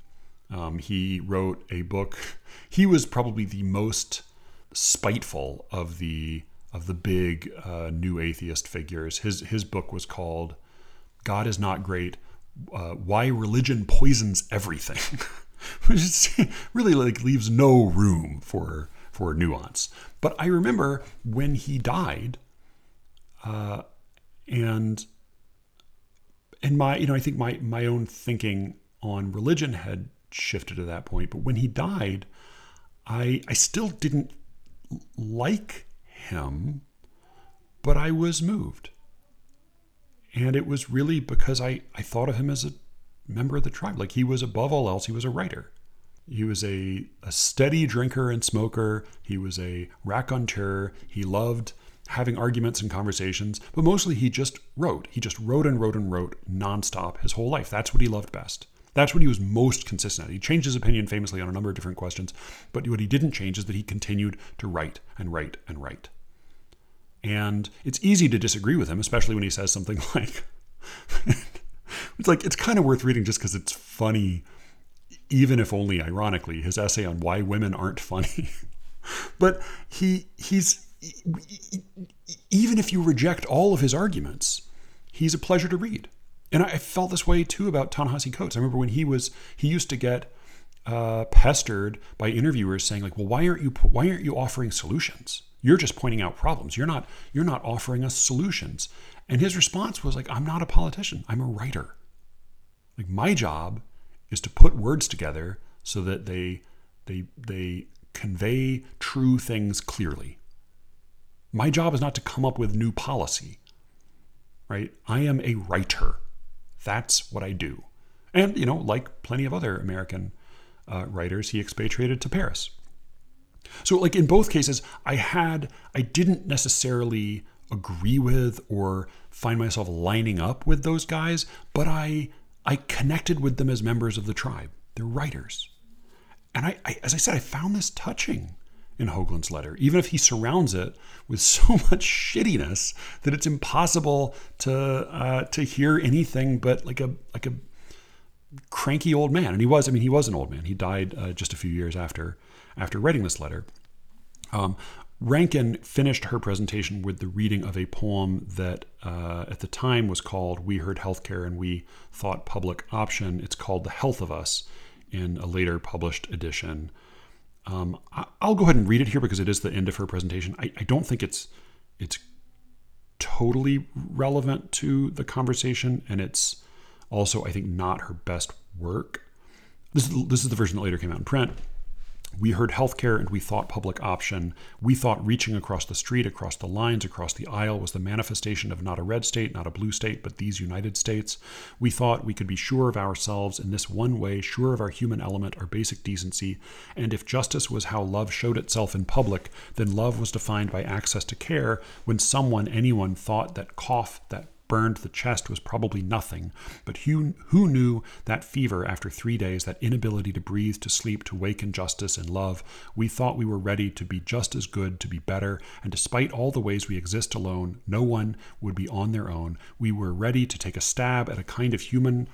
Um, he wrote a book. He was probably the most spiteful of the of the big uh, new atheist figures. His his book was called "God is Not Great: uh, Why Religion Poisons Everything," which really like leaves no room for for nuance. But I remember when he died, uh, and and my you know I think my my own thinking on religion had shifted at that point. But when he died, I I still didn't like him, but I was moved. And it was really because I, I thought of him as a member of the tribe. Like he was above all else, he was a writer. He was a, a steady drinker and smoker. He was a raconteur. He loved having arguments and conversations, but mostly he just wrote. He just wrote and wrote and wrote nonstop his whole life. That's what he loved best. That's what he was most consistent at. He changed his opinion famously on a number of different questions, but what he didn't change is that he continued to write and write and write. And it's easy to disagree with him, especially when he says something like, it's like, it's kind of worth reading just because it's funny, even if only ironically, his essay on why women aren't funny. but he, he's, even if you reject all of his arguments, he's a pleasure to read. And I felt this way too about Ta-Nehisi Coates. I remember when he was he used to get uh, pestered by interviewers saying like, "Well, why aren't you why aren't you offering solutions? You're just pointing out problems. You're not you're not offering us solutions." And his response was like, "I'm not a politician. I'm a writer. Like my job is to put words together so that they they they convey true things clearly. My job is not to come up with new policy. Right? I am a writer." That's what I do. And, you know, like plenty of other American uh, writers, he expatriated to Paris. So, like in both cases, I had, I didn't necessarily agree with or find myself lining up with those guys, but I, I connected with them as members of the tribe. They're writers. And I, I as I said, I found this touching in Hoagland's letter, even if he surrounds it with so much shittiness that it's impossible to uh, to hear anything but like a like a cranky old man. And he was, I mean, he was an old man. He died uh, just a few years after after writing this letter. Um, Rankine finished her presentation with the reading of a poem that uh, at the time was called We Heard Healthcare and We Thought Public Option. It's called The Health of Us in a later published edition. Um, I'll go ahead and read it here because it is the end of her presentation. I, I don't think it's it's totally relevant to the conversation, and it's also I think not her best work. This is, this is the version that later came out in print. We heard healthcare and we thought public option. We thought reaching across the street, across the lines, across the aisle was the manifestation of not a red state, not a blue state, but these United States. We thought we could be sure of ourselves in this one way, sure of our human element, our basic decency. And if justice was how love showed itself in public, then love was defined by access to care when someone, anyone, thought that cough, that burned the chest was probably nothing, but who, who knew that fever after three days, that inability to breathe, to sleep, to wake in justice and love? We thought we were ready to be just as good, to be better, and despite all the ways we exist alone, no one would be on their own. We were ready to take a stab at a kind of human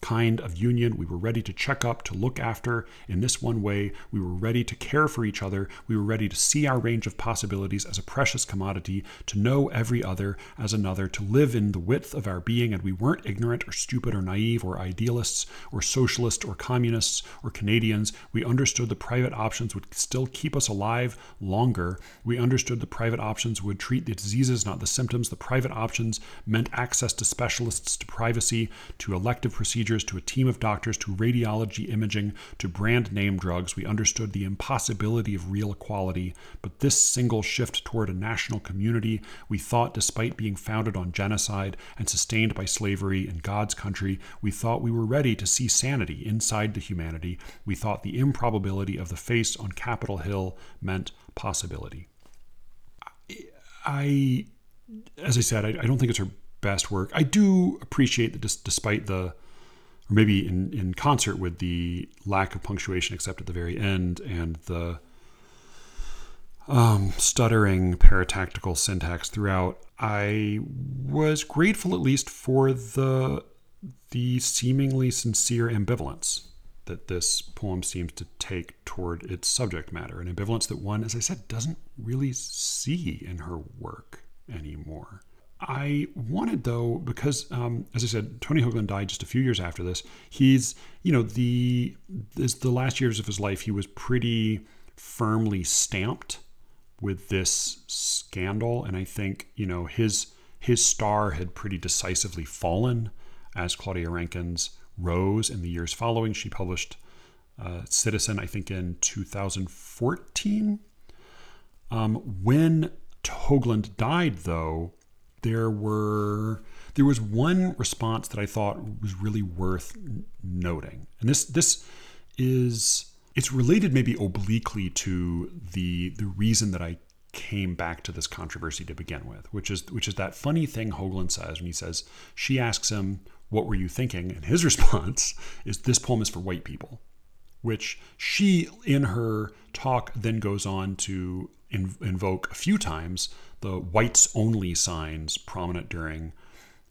kind of union. We were ready to check up, to look after in this one way. We were ready to care for each other. We were ready to see our range of possibilities as a precious commodity, to know every other as another, to live in the width of our being. And we weren't ignorant or stupid or naive or idealists or socialists or communists or Canadians. We understood the private options would still keep us alive longer. We understood the private options would treat the diseases, not the symptoms. The private options meant access to specialists, to privacy, to elective procedures procedures to a team of doctors to radiology imaging to brand name drugs, we understood the impossibility of real equality. But this single shift toward a national community, we thought, despite being founded on genocide and sustained by slavery in God's country, we thought we were ready to see sanity inside the humanity. We thought the improbability of the face on Capitol Hill meant possibility. I, as I said, I, I don't think it's her best work. I do appreciate that, despite the or maybe in, in concert with the lack of punctuation except at the very end and the um, stuttering paratactical syntax throughout, I was grateful at least for the the seemingly sincere ambivalence that this poem seems to take toward its subject matter, an ambivalence that one, as I said, doesn't really see in her work anymore. I wanted though because, um, as I said, Tony Hoagland died just a few years after this. He's, you know, the this, the last years of his life, he was pretty firmly stamped with this scandal, and I think you know his his star had pretty decisively fallen as Claudia Rankine's rose in the years following. She published uh, Citizen, I think, in 2014. Um, when Hoagland died, though, there were there was one response that I thought was really worth noting, and this this is it's related maybe obliquely to the the reason that I came back to this controversy to begin with, which is which is that funny thing Hoagland says when he says she asks him, "What were you thinking?" and his response is, "This poem is for white people," which she in her talk then goes on to invoke a few times the whites only signs prominent during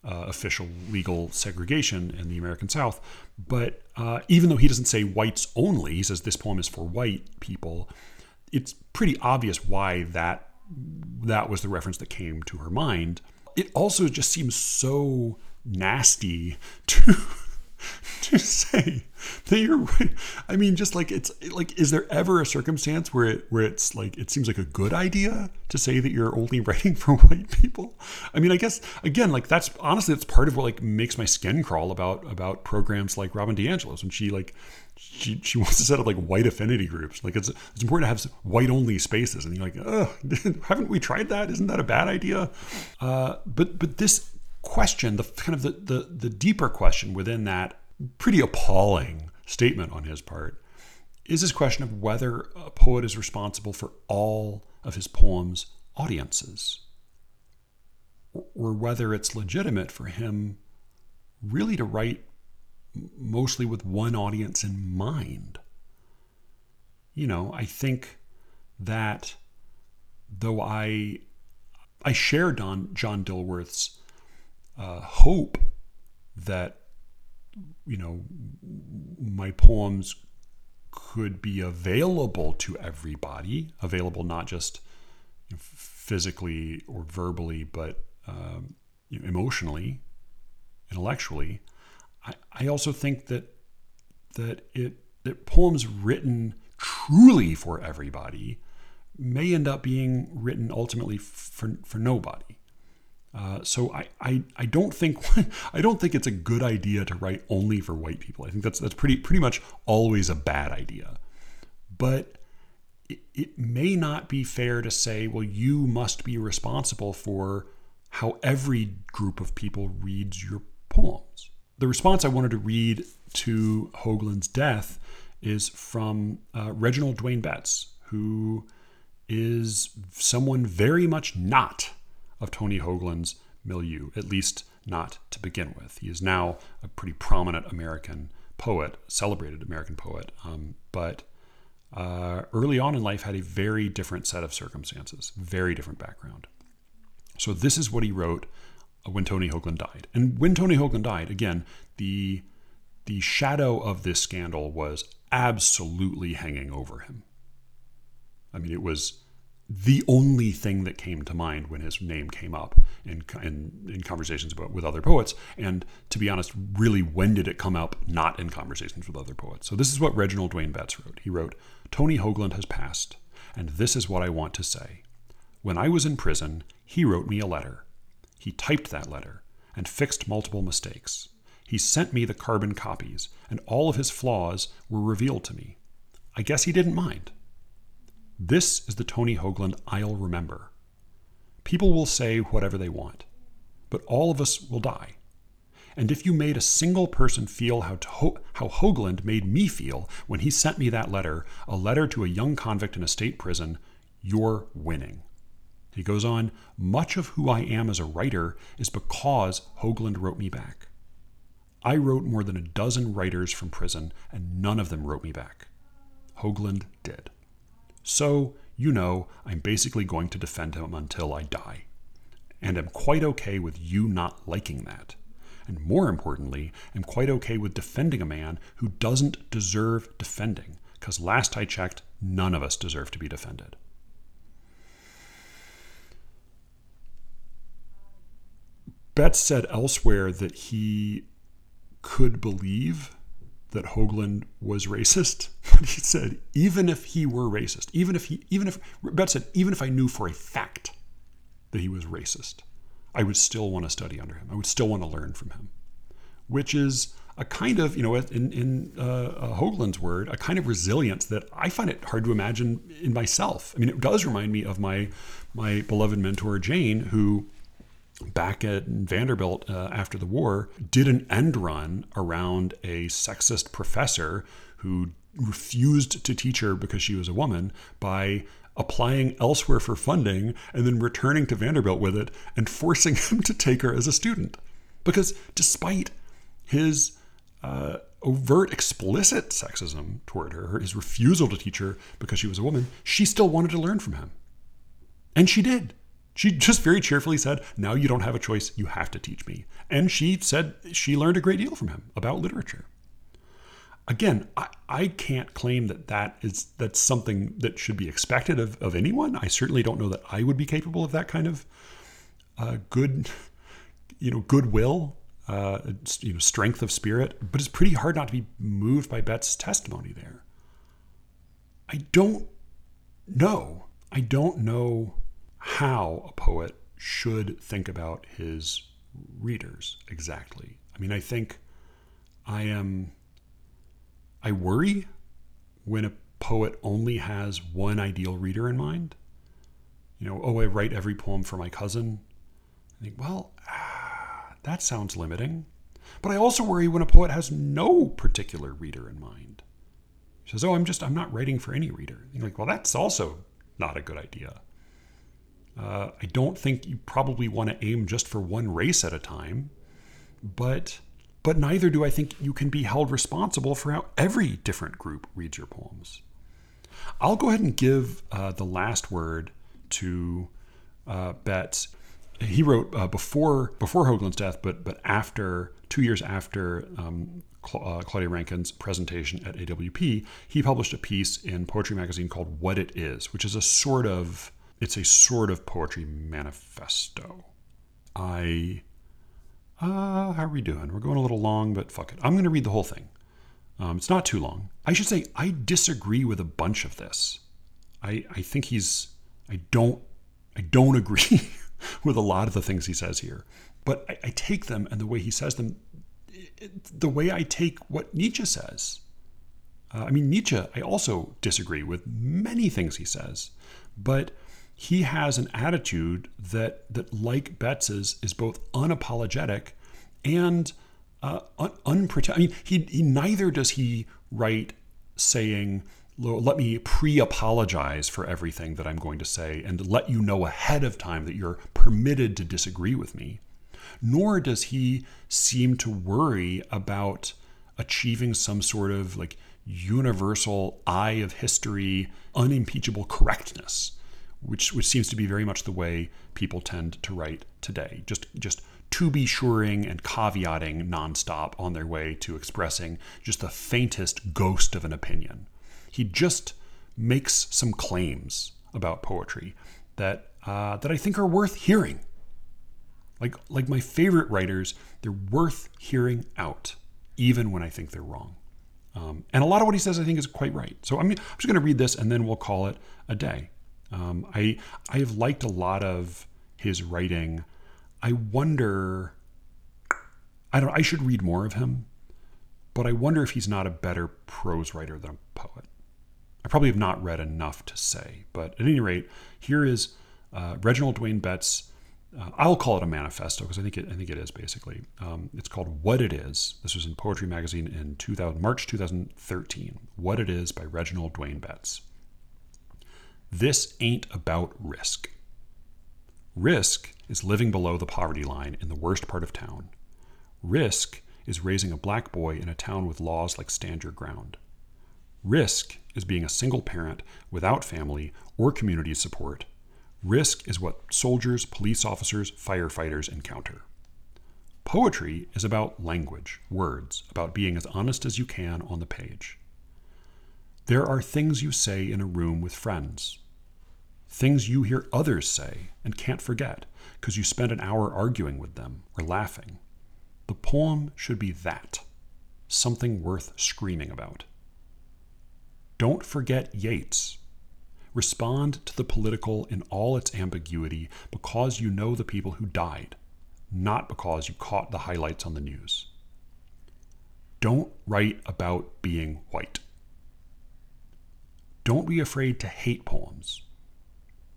uh, official legal segregation in the American South. But uh, even though he doesn't say whites only, he says this poem is for white people. It's pretty obvious why that that was the reference that came to her mind. It also just seems so nasty to to say that you're. I mean, just like it's like, is there ever a circumstance where it where it's like it seems like a good idea to say that you're only writing for white people? I mean, I guess again, like that's honestly that's part of what like makes my skin crawl about about programs like Robin DiAngelo's when she like she she wants to set up like white affinity groups. Like it's it's important to have white only spaces, and you're like, oh, haven't we tried that? Isn't that a bad idea? Uh, but but this question, the kind of the, the, the deeper question within that pretty appalling statement on his part, is this question of whether a poet is responsible for all of his poems' audiences, or whether it's legitimate for him really to write mostly with one audience in mind. You know, I think that though I I share Don John Dilworth's uh, hope that you know my poems could be available to everybody, available not just physically or verbally, but um, you know, emotionally, intellectually. I, I also think that that it that poems written truly for everybody may end up being written ultimately for for nobody. Uh, so I, I, I don't think I don't think it's a good idea to write only for white people. I think that's that's pretty pretty much always a bad idea. But it, it may not be fair to say, well, you must be responsible for how every group of people reads your poems. The response I wanted to read to Hoagland's death is from uh, Reginald Dwayne Betts, who is someone very much not of Tony Hoagland's milieu, at least not to begin with. He is now a pretty prominent American poet, celebrated American poet, um, but uh, early on in life had a very different set of circumstances, very different background. So this is what he wrote when Tony Hoagland died. And when Tony Hoagland died, again, the the shadow of this scandal was absolutely hanging over him. I mean, it was the only thing that came to mind when his name came up in, in, in conversations about, with other poets. And to be honest, really, when did it come up not in conversations with other poets? So this is what Reginald Dwayne Betts wrote. He wrote, Tony Hoagland has passed, and this is what I want to say. When I was in prison, he wrote me a letter. He typed that letter and fixed multiple mistakes. He sent me the carbon copies, and all of his flaws were revealed to me. I guess he didn't mind. This is the Tony Hoagland I'll remember. People will say whatever they want, but all of us will die. And if you made a single person feel how, how Hoagland made me feel when he sent me that letter, a letter to a young convict in a state prison, you're winning. He goes on, much of who I am as a writer is because Hoagland wrote me back. I wrote more than a dozen writers from prison, and none of them wrote me back. Hoagland did. So you know I'm basically going to defend him until I die. And I'm quite okay with you not liking that. And more importantly, I'm quite okay with defending a man who doesn't deserve defending, because last I checked, none of us deserve to be defended. Betts said elsewhere that he could believe that Hoagland was racist, but he said even if he were racist, even if he, even if Betts said even if I knew for a fact that he was racist, I would still want to study under him. I would still want to learn from him, which is a kind of, you know, in, in uh, uh, Hoagland's word, a kind of resilience that I find it hard to imagine in myself. I mean, it does remind me of my my beloved mentor Jane, who back at Vanderbilt uh, after the war did an end run around a sexist professor who refused to teach her because she was a woman by applying elsewhere for funding and then returning to Vanderbilt with it and forcing him to take her as a student. Because despite his uh, overt, explicit sexism toward her, his refusal to teach her because she was a woman, she still wanted to learn from him. And she did. She just very cheerfully said, Now you don't have a choice, you have to teach me. And she said she learned a great deal from him about literature. Again, I, I can't claim that that is that's something that should be expected of, of anyone. I certainly don't know that I would be capable of that kind of uh, good, you know, goodwill, uh, you know, strength of spirit. But it's pretty hard not to be moved by Betts's testimony there. I don't know. I don't know how a poet should think about his readers exactly. I mean, I think I am, I worry when a poet only has one ideal reader in mind. You know, oh, I write every poem for my cousin. I think, well, ah, that sounds limiting. But I also worry when a poet has no particular reader in mind. He says, oh, I'm just, I'm not writing for any reader. You're like, well, that's also not a good idea. Uh, I don't think you probably want to aim just for one race at a time, but but neither do I think you can be held responsible for how every different group reads your poems. I'll go ahead and give uh, the last word to uh, Betts. He wrote uh, before before Hoagland's death, but but after two years after um, uh, Claudia Rankine's presentation at AWP, he published a piece in Poetry Magazine called "What It Is," which is a sort of it's a sort of poetry manifesto. I uh, how are we doing? We're going a little long, but fuck it. I'm going to read the whole thing. Um, it's not too long. I should say I disagree with a bunch of this. I I think he's I don't I don't agree with a lot of the things he says here, but I, I take them and the way he says them, it, the way I take what Nietzsche says. Uh, I mean Nietzsche. I also disagree with many things he says, but he has an attitude that that like Betts's is both unapologetic and uh, un- unprotected. I mean, he, he neither does he write saying, "Let me pre-apologize for everything that I'm going to say and let you know ahead of time that you're permitted to disagree with me," nor does he seem to worry about achieving some sort of like universal eye of history, unimpeachable correctness which which seems to be very much the way people tend to write today. Just just to be suring and caveating nonstop on their way to expressing just the faintest ghost of an opinion. He just makes some claims about poetry that uh, that I think are worth hearing. Like like my favorite writers, they're worth hearing out, even when I think they're wrong. Um, and a lot of what he says, I think, is quite right. So I'm, I'm just going to read this, and then we'll call it a day. Um, I I have liked a lot of his writing. I wonder. I don't. I should read more of him, but I wonder if he's not a better prose writer than a poet. I probably have not read enough to say, but at any rate, here is uh, Reginald Dwayne Betts. Uh, I'll call it a manifesto because I think it, I think it is basically. Um, it's called "What It Is." This was in Poetry Magazine in 2000, March 2013. "What It Is" by Reginald Dwayne Betts. This ain't about risk. Risk is living below the poverty line in the worst part of town. Risk is raising a black boy in a town with laws like stand your ground. Risk is being a single parent without family or community support. Risk is what soldiers, police officers, firefighters encounter. Poetry is about language, words, about being as honest as you can on the page. There are things you say in a room with friends, things you hear others say and can't forget because you spent an hour arguing with them or laughing. The poem should be that something worth screaming about. Don't forget Yeats. Respond to the political in all its ambiguity because you know the people who died, not because you caught the highlights on the news. Don't write about being white. Don't be afraid to hate poems.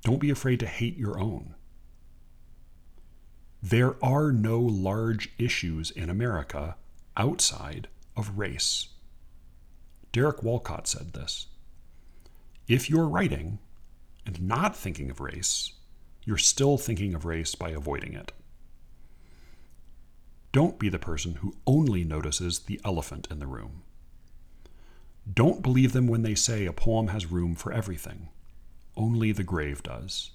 Don't be afraid to hate your own. There are no large issues in America outside of race. Derek Walcott said this. If you're writing and not thinking of race, you're still thinking of race by avoiding it. Don't be the person who only notices the elephant in the room. Don't believe them when they say a poem has room for everything. Only the grave does.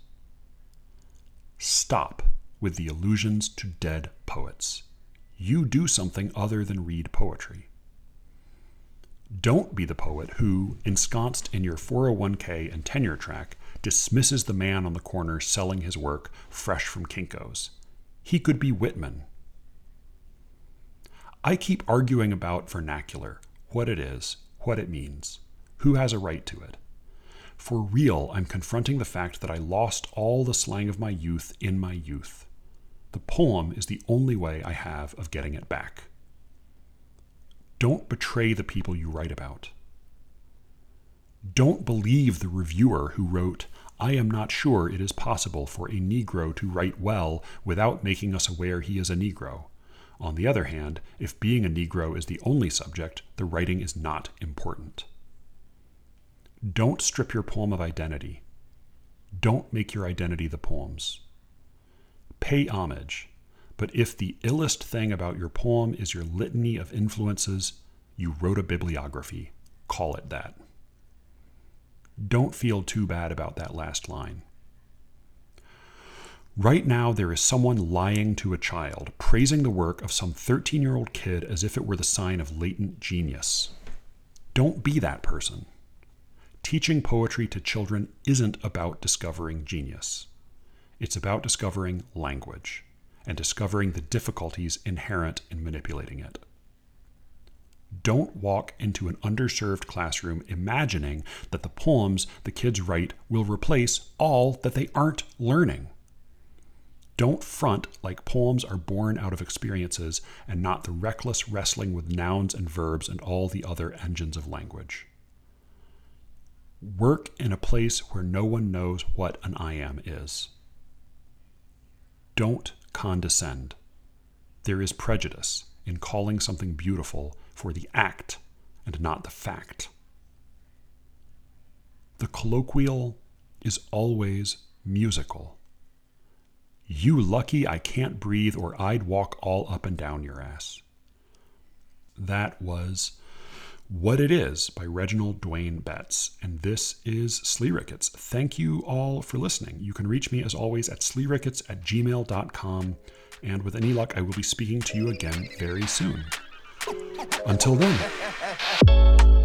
Stop with the allusions to dead poets. You do something other than read poetry. Don't be the poet who, ensconced in your 401k and tenure track, dismisses the man on the corner selling his work fresh from Kinko's. He could be Whitman. I keep arguing about vernacular, what it is, what it means, who has a right to it. For real, I'm confronting the fact that I lost all the slang of my youth in my youth. The poem is the only way I have of getting it back. Don't betray the people you write about. Don't believe the reviewer who wrote, I am not sure it is possible for a Negro to write well without making us aware he is a Negro. On the other hand, if being a Negro is the only subject, the writing is not important. Don't strip your poem of identity. Don't make your identity the poem's. Pay homage, but if the illest thing about your poem is your litany of influences, you wrote a bibliography. Call it that. Don't feel too bad about that last line. Right now, there is someone lying to a child, praising the work of some 13 year old kid as if it were the sign of latent genius. Don't be that person. Teaching poetry to children isn't about discovering genius, it's about discovering language and discovering the difficulties inherent in manipulating it. Don't walk into an underserved classroom imagining that the poems the kids write will replace all that they aren't learning. Don't front like poems are born out of experiences and not the reckless wrestling with nouns and verbs and all the other engines of language. Work in a place where no one knows what an iamb is. Don't condescend. There is prejudice in calling something beautiful for the act and not the fact. The colloquial is always musical. You lucky I can't breathe, or I'd walk all up and down your ass. That was What It Is by Reginald Dwayne Betts. And this is Slee Ricketts. Thank you all for listening. You can reach me as always at sleerickets at gmail.com. And with any luck, I will be speaking to you again very soon. Until then.